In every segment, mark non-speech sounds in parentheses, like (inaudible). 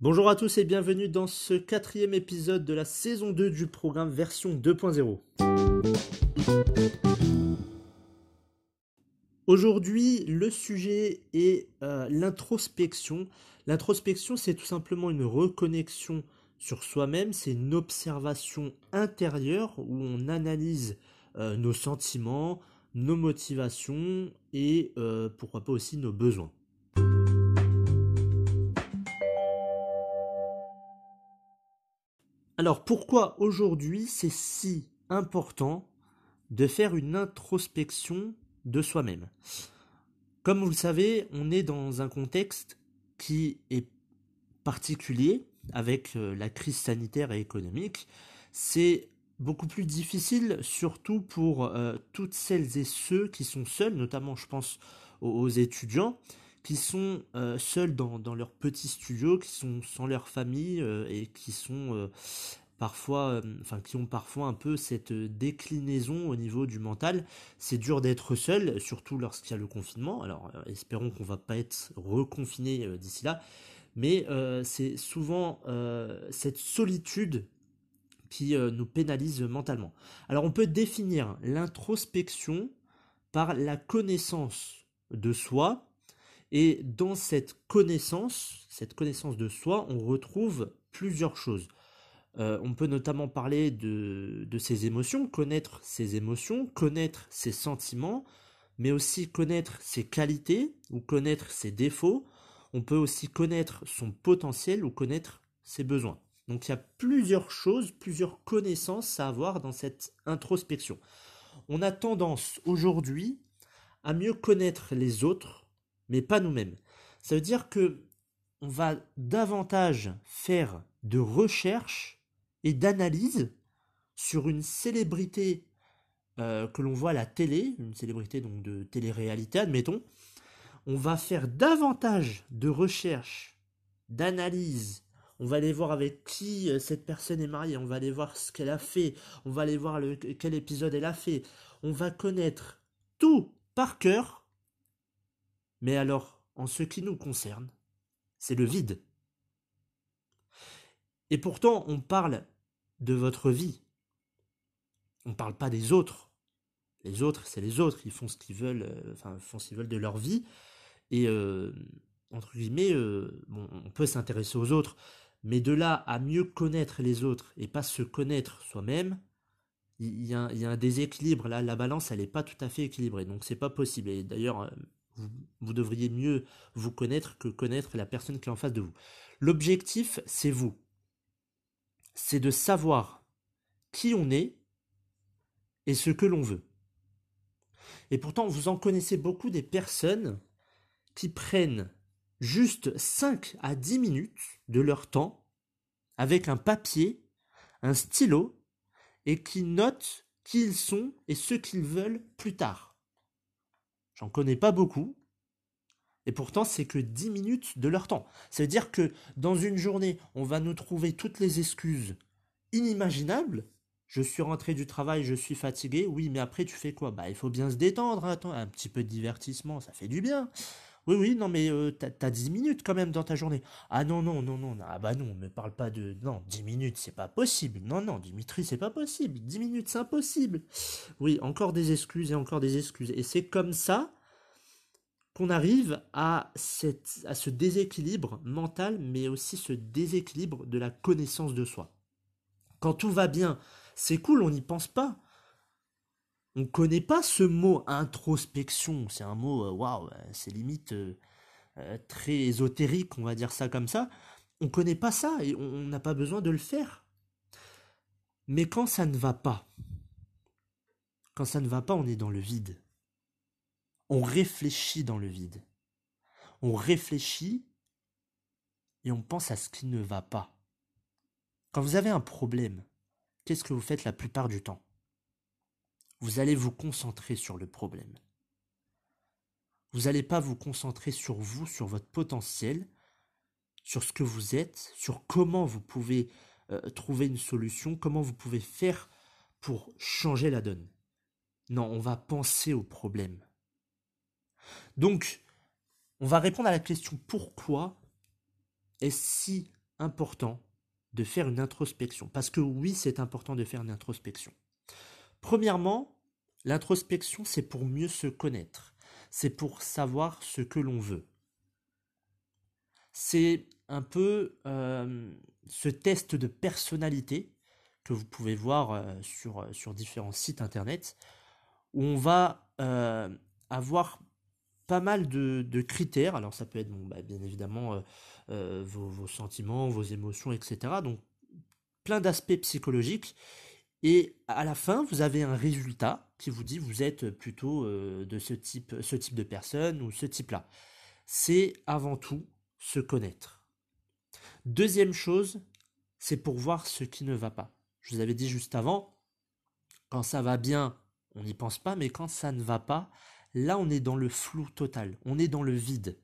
Bonjour à tous et bienvenue dans ce quatrième épisode de la saison 2 du programme version 2.0. Aujourd'hui, le sujet est euh, l'introspection. L'introspection, c'est tout simplement une reconnexion sur soi-même, c'est une observation intérieure où on analyse euh, nos sentiments, nos motivations et euh, pourquoi pas aussi nos besoins. Alors pourquoi aujourd'hui c'est si important de faire une introspection de soi-même? Comme vous le savez, on est dans un contexte qui est particulier avec euh, la crise sanitaire et économique. C'est beaucoup plus difficile, surtout pour euh, toutes celles et ceux qui sont seuls, notamment je pense aux, étudiants, qui sont euh, seuls dans, dans, leur petit studio, qui sont sans leur famille et qui sont parfois, enfin qui ont parfois un peu cette déclinaison au niveau du mental. C'est dur d'être seul, surtout lorsqu'il y a le confinement. Alors espérons qu'on va pas être reconfiné d'ici là, mais c'est souvent cette solitude qui nous pénalise mentalement. Alors on peut définir l'introspection par la connaissance de soi, et dans cette connaissance, cette connaissance de soi, on retrouve plusieurs choses. on peut notamment parler de, de, ses émotions, connaître ses émotions, connaître ses sentiments, mais aussi connaître ses qualités ou connaître ses défauts. On peut aussi connaître son potentiel ou connaître ses besoins. Donc il y a plusieurs choses, plusieurs connaissances à avoir dans cette introspection. On a tendance aujourd'hui à mieux connaître les autres, mais pas nous-mêmes. Ça veut dire que on va davantage faire de recherche et d'analyse sur une célébrité euh, que l'on voit à la télé, une célébrité donc de télé-réalité, admettons. On va faire davantage de recherche, d'analyse, on va aller voir avec qui euh, cette personne est mariée, on va aller voir ce qu'elle a fait, on va aller voir quel épisode elle a fait. On va connaître tout par cœur. Mais alors, en ce qui nous concerne, c'est le vide. Et pourtant, on parle de votre vie. On ne parle pas des autres. Les autres, c'est les autres. Ils font ce qu'ils veulent, euh, enfin, font ce qu'ils veulent de leur vie. Et, euh, entre guillemets, on peut s'intéresser aux autres. Mais de là à mieux connaître les autres et pas se connaître soi-même, il y, a un déséquilibre. Là, la balance, elle n'est pas tout à fait équilibrée. Donc, c'est pas possible. Et d'ailleurs, euh, vous, vous, devriez mieux vous connaître que connaître la personne qui est en face de vous. L'objectif, c'est vous. C'est de savoir qui on est et ce que l'on veut. Et pourtant, vous en connaissez beaucoup des personnes qui prennent juste 5 à 10 minutes de leur temps avec un papier, un stylo, et qui notent qui ils sont et ce qu'ils veulent plus tard. J'en connais pas beaucoup, et pourtant c'est que 10 minutes de leur temps. Ça veut dire que dans une journée, on va nous trouver toutes les excuses inimaginables. Je suis rentré du travail, je suis fatigué. Oui, mais après tu fais quoi? Bah il faut bien se détendre, attends, un petit peu de divertissement, ça fait du bien. Oui, oui, non, mais euh, t'as, as 10 minutes quand même dans ta journée. Ah non, non, non, non, ah bah non, me parle pas de... Non, 10 minutes, c'est pas possible. Non, non, Dimitri, c'est pas possible. 10 minutes, c'est impossible. Oui, encore des excuses et encore des excuses. Et c'est comme ça qu'on arrive à, cette, à ce déséquilibre mental, mais aussi ce déséquilibre de la connaissance de soi. Quand tout va bien, c'est cool, on n'y pense pas on connaît pas ce mot introspection. C'est un mot, euh, waouh, euh, c'est limite euh, très ésotérique, on va dire ça comme ça. On connaît pas ça et on n'a pas besoin de le faire. Mais quand ça ne va pas, quand ça ne va pas, on est dans le vide. on réfléchit dans le vide. On réfléchit et on pense à ce qui ne va pas. Quand vous avez un problème, qu'est-ce que vous faites la plupart du temps? Vous allez vous concentrer sur le problème. Vous n'allez pas vous concentrer sur vous, sur votre potentiel, sur ce que vous êtes, sur comment vous pouvez euh, trouver une solution, comment vous pouvez faire pour changer la donne. Non, on va penser au problème. Donc, on va répondre à la question pourquoi est-ce si important de faire une introspection? Parce que oui, c'est important de faire une introspection. Premièrement, l'introspection, c'est pour mieux se connaître. C'est pour savoir ce que l'on veut. C'est un peu euh, ce test de personnalité que vous pouvez voir euh, sur, euh, sur différents sites internet, où on va avoir pas mal de, critères. Alors ça peut être bah, bien évidemment vos, sentiments, vos émotions, etc. Donc plein d'aspects psychologiques. Et à la fin, vous avez un résultat qui vous dit vous êtes plutôt de ce type, ce type de personne ou ce type-là. C'est avant tout se connaître. Deuxième chose, c'est pour voir ce qui ne va pas. Je vous avais dit juste avant, quand ça va bien, on n'y pense pas, mais quand ça ne va pas, là on est dans le flou total, on est dans le vide.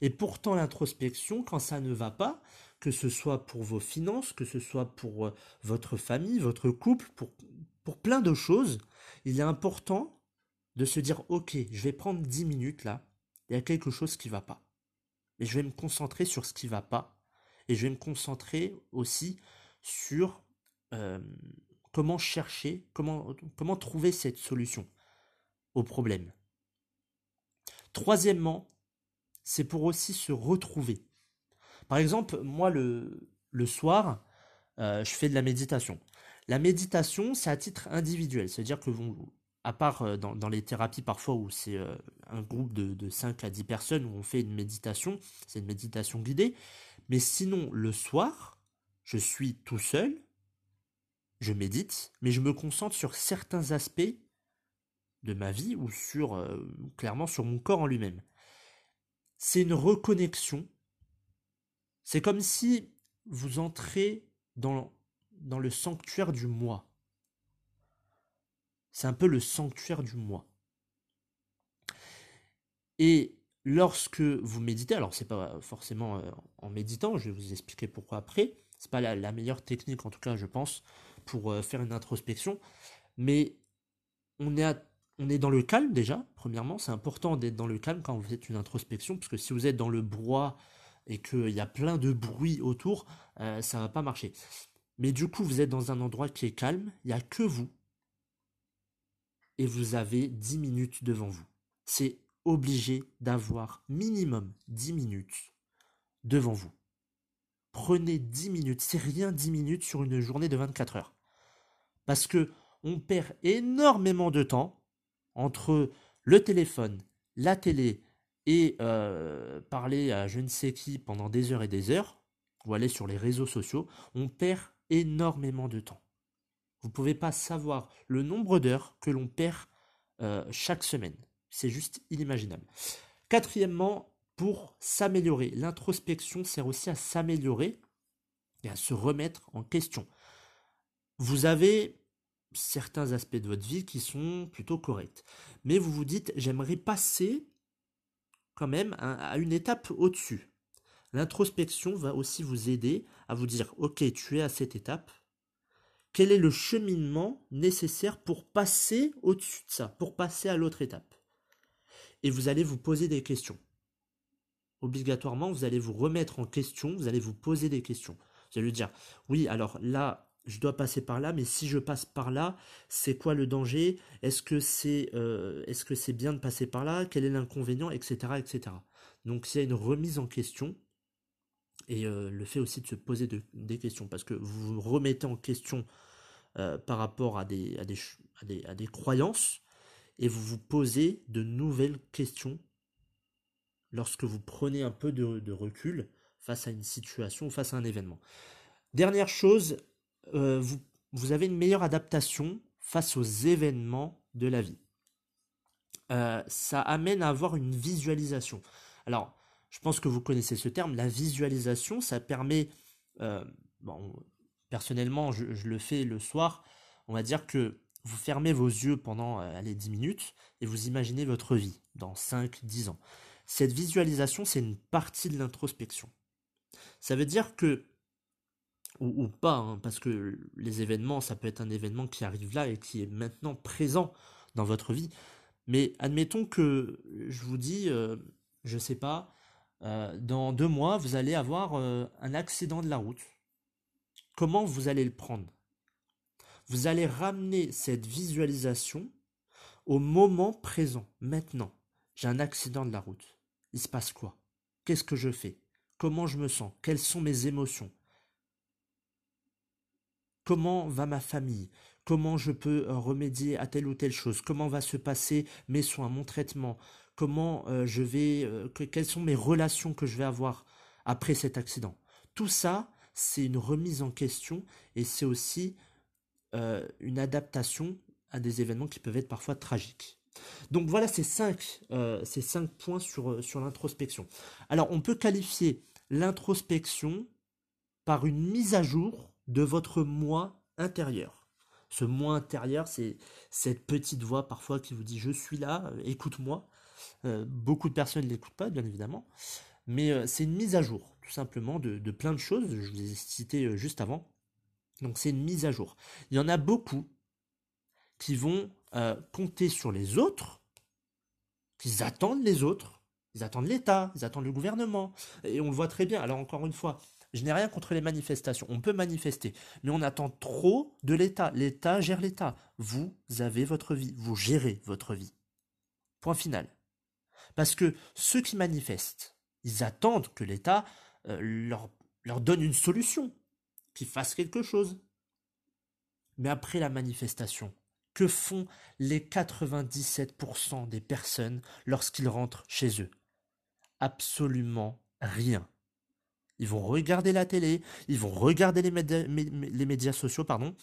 Et pourtant l'introspection, quand ça ne va pas, que ce soit pour vos finances, que ce soit pour euh, votre famille, votre couple, pour, plein de choses, il est important de se dire, ok, je vais prendre 10 minutes là, il y a quelque chose qui ne va pas. Mais je vais me concentrer sur ce qui ne va pas et je vais me concentrer aussi sur euh, comment chercher, comment trouver cette solution au problème. Troisièmement, c'est pour aussi se retrouver. Par exemple, moi le, soir, euh, je fais de la méditation. La méditation, c'est à titre individuel, c'est-à-dire que à part euh, dans, les thérapies parfois où c'est un groupe de, de 5 à 10 personnes où on fait une méditation, c'est une méditation guidée, mais sinon, le soir, je suis tout seul, je médite, mais je me concentre sur certains aspects de ma vie ou sur euh, clairement sur mon corps en lui-même. C'est une reconnexion. C'est comme si vous entrez dans, le sanctuaire du moi. C'est un peu le sanctuaire du moi. Et lorsque vous méditez, alors c'est pas forcément euh, en méditant, je vais vous expliquer pourquoi après, c'est pas la, meilleure technique en tout cas je pense pour euh, faire une introspection, mais on est, on est dans le calme déjà, premièrement, c'est important d'être dans le calme quand vous faites une introspection, parce que si vous êtes dans le brouhaha et qu'il y a plein de bruit autour, euh, ça va pas marcher. Mais du coup, vous êtes dans un endroit qui est calme, il n'y a que vous, et vous avez 10 minutes devant vous. C'est obligé d'avoir minimum 10 minutes devant vous. Prenez 10 minutes, c'est rien 10 minutes sur une journée de 24 heures. Parce que on perd énormément de temps entre le téléphone, la télé et euh, parler à je ne sais qui pendant des heures et des heures, ou aller sur les réseaux sociaux, on perd énormément de temps. Vous ne pouvez pas savoir le nombre d'heures que l'on perd euh, chaque semaine. C'est juste inimaginable. Quatrièmement, pour s'améliorer. L'introspection sert aussi à s'améliorer et à se remettre en question. Vous avez certains aspects de votre vie qui sont plutôt corrects. Mais vous vous dites, j'aimerais passer quand même à une étape au-dessus. L'introspection va aussi vous aider à vous dire, ok, tu es à cette étape, quel est le cheminement nécessaire pour passer au-dessus de ça, pour passer à l'autre étape? Et vous allez vous poser des questions. Obligatoirement, vous allez vous remettre en question, vous allez vous poser des questions. Vous allez lui dire, oui, alors là, je dois passer par là, mais si je passe par là, c'est quoi le danger? Est-ce que c'est euh, est-ce que c'est bien de passer par là? Quel est l'inconvénient? Etc. etc. Donc il y a une remise en question et euh, le fait aussi de se poser des questions, parce que vous vous remettez en question euh, par rapport à des, à des, à des croyances, et vous vous posez de nouvelles questions lorsque vous prenez un peu de, recul face à une situation face à un événement. Dernière chose, euh, vous, avez une meilleure adaptation face aux événements de la vie. euh, ça amène à avoir une visualisation. Alors, je pense que vous connaissez ce terme, la visualisation, ça permet, euh, bon, personnellement, je, le fais le soir, on va dire que vous fermez vos yeux pendant allez, 10 minutes et vous imaginez votre vie dans 5-10 ans. Cette visualisation, c'est une partie de l'introspection. Ça veut dire que, ou, pas, hein, parce que les événements, ça peut être un événement qui arrive là et qui est maintenant présent dans votre vie. Mais admettons que je vous dis, euh, je sais pas, euh, dans deux mois, vous allez avoir euh, un accident de la route. Comment vous allez le prendre? Vous allez ramener cette visualisation au moment présent, maintenant. J'ai un accident de la route. Il se passe quoi? Qu'est-ce que je fais? Comment je me sens? Quelles sont mes émotions? Comment va ma famille? Comment je peux euh, remédier à telle ou telle chose? Comment va se passer mes soins, mon traitement? Comment euh, je vais euh, quelles sont mes relations que je vais avoir après cet accident? Tout ça, c'est une remise en question et c'est aussi une adaptation à des événements qui peuvent être parfois tragiques. Donc voilà ces cinq, points sur l'introspection. Alors on peut qualifier l'introspection par une mise à jour de votre moi intérieur. Ce moi intérieur, c'est cette petite voix parfois qui vous dit je suis là, euh, écoute-moi. Euh, beaucoup de personnes ne l'écoutent pas, bien évidemment. Mais euh, c'est une mise à jour, tout simplement, de, plein de choses. Je vous ai cité juste avant. Donc c'est une mise à jour. Il y en a beaucoup qui vont compter sur les autres, qui attendent les autres, ils attendent l'État, ils attendent le gouvernement. Et on le voit très bien. Alors encore une fois, je n'ai rien contre les manifestations. On peut manifester, mais on attend trop de l'État. L'État gère l'État. Vous avez votre vie. Vous gérez votre vie. Point final. Parce que ceux qui manifestent, ils attendent que l'État euh, leur, leur donne une solution, qu'ils fassent quelque chose. Mais après la manifestation, que font les 97% des personnes lorsqu'ils rentrent chez eux? Absolument rien. Ils vont regarder la télé, ils vont regarder les médias, sociaux, pardon,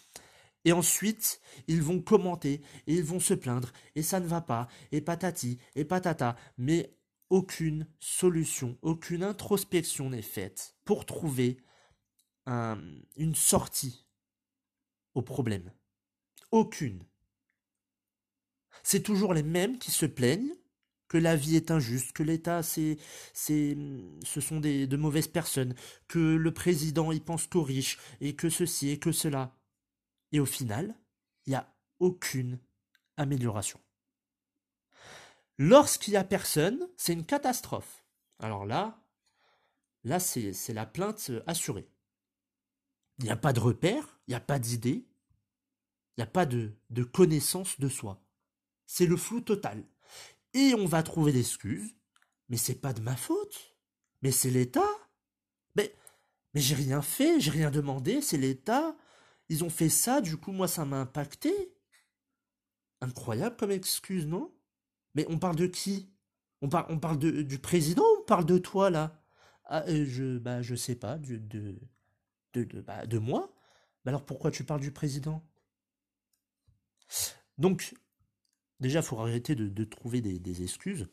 et ensuite, ils vont commenter, et ils vont se plaindre, et ça ne va pas, et patati, et patata, mais aucune solution, aucune introspection n'est faite pour trouver une sortie au problème. Aucune. C'est toujours les mêmes qui se plaignent, que la vie est injuste, que l'État c'est c'est ce sont des de mauvaises personnes, que le président il pense qu'aux riches et que ceci et que cela. Et au final, il n'y a aucune amélioration. Lorsqu'il n'y a personne, c'est une catastrophe. Alors là, là c'est la plainte assurée. Il n'y a pas de repère, il n'y a pas d'idée, il n'y a pas de, de connaissance de soi. C'est le flou total et on va trouver l'excuse. Mais c'est pas de ma faute. Mais c'est l'État. Mais, mais j'ai rien fait, j'ai rien demandé, c'est l'État. Ils ont fait ça, du coup, moi, ça m'a impacté. Incroyable comme excuse, non? Mais on parle de qui? On, parle, on parle de, du président ou on parle de toi, là? Ah, euh, je, bah, je sais pas, de, de, de, bah, de moi bah Alors pourquoi tu parles du président? Donc, Déjà, il faut arrêter de, trouver des, excuses.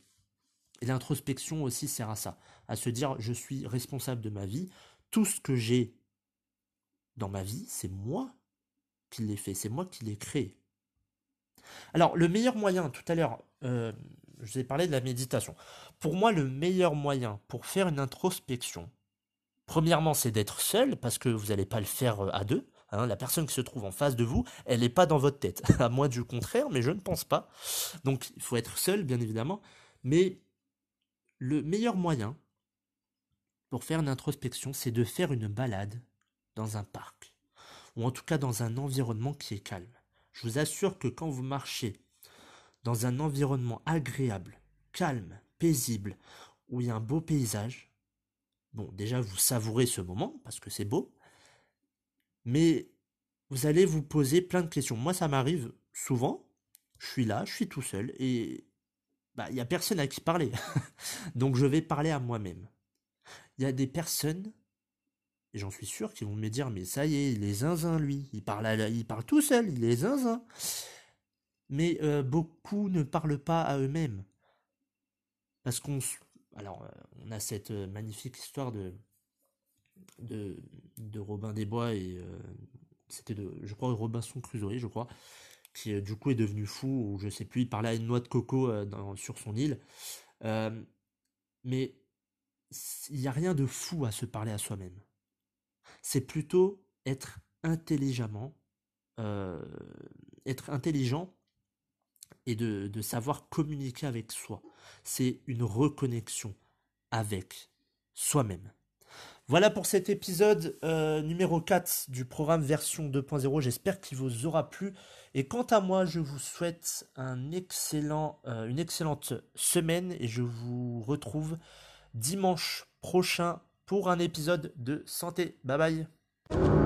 Et l'introspection aussi sert à ça, à se dire je suis responsable de ma vie. Tout ce que j'ai dans ma vie, c'est moi qui l'ai fait, c'est moi qui l'ai créé. Alors, le meilleur moyen, tout à l'heure, euh, je vous ai parlé de la méditation. Pour moi, le meilleur moyen pour faire une introspection, premièrement, c'est d'être seul, parce que vous n'allez pas le faire euh, à deux. Hein, la personne qui se trouve en face de vous, elle n'est pas dans votre tête. (laughs) à moins du contraire, mais je ne pense pas. Donc il faut être seul, bien évidemment. Mais le meilleur moyen pour faire une introspection, c'est de faire une balade dans un parc. Ou en tout cas dans un environnement qui est calme. Je vous assure que quand vous marchez dans un environnement agréable, calme, paisible, où il y a un beau paysage, bon déjà vous savourez ce moment parce que c'est beau, mais vous allez vous poser plein de questions. Moi, ça m'arrive souvent. Je suis là, je suis tout seul et bah il y a personne à qui parler. (laughs) Donc je vais parler à moi-même. Il y a des personnes et j'en suis sûr qui vont me dire mais ça y est, il est zinzin lui, il parle il parle tout seul, il est zinzin. mais euh, beaucoup ne parlent pas à eux-mêmes. Parce qu'on... Alors, on a cette magnifique histoire de, de, de Robin des Bois et... c'était de, je crois, Robinson Crusoe, je crois, qui du coup est devenu fou, ou je sais plus, il parlait à une noix de coco sur son île. mais il n'y a rien de fou à se parler à soi-même. C'est plutôt être intelligemment, euh, être intelligent et de, savoir communiquer avec soi. C'est une reconnexion avec soi-même. Voilà pour cet épisode euh, numéro 4 du programme version 2.0. J'espère qu'il vous aura plu. Et quant à moi, je vous souhaite euh, une excellente semaine et je vous retrouve dimanche prochain pour un épisode de santé. Bye bye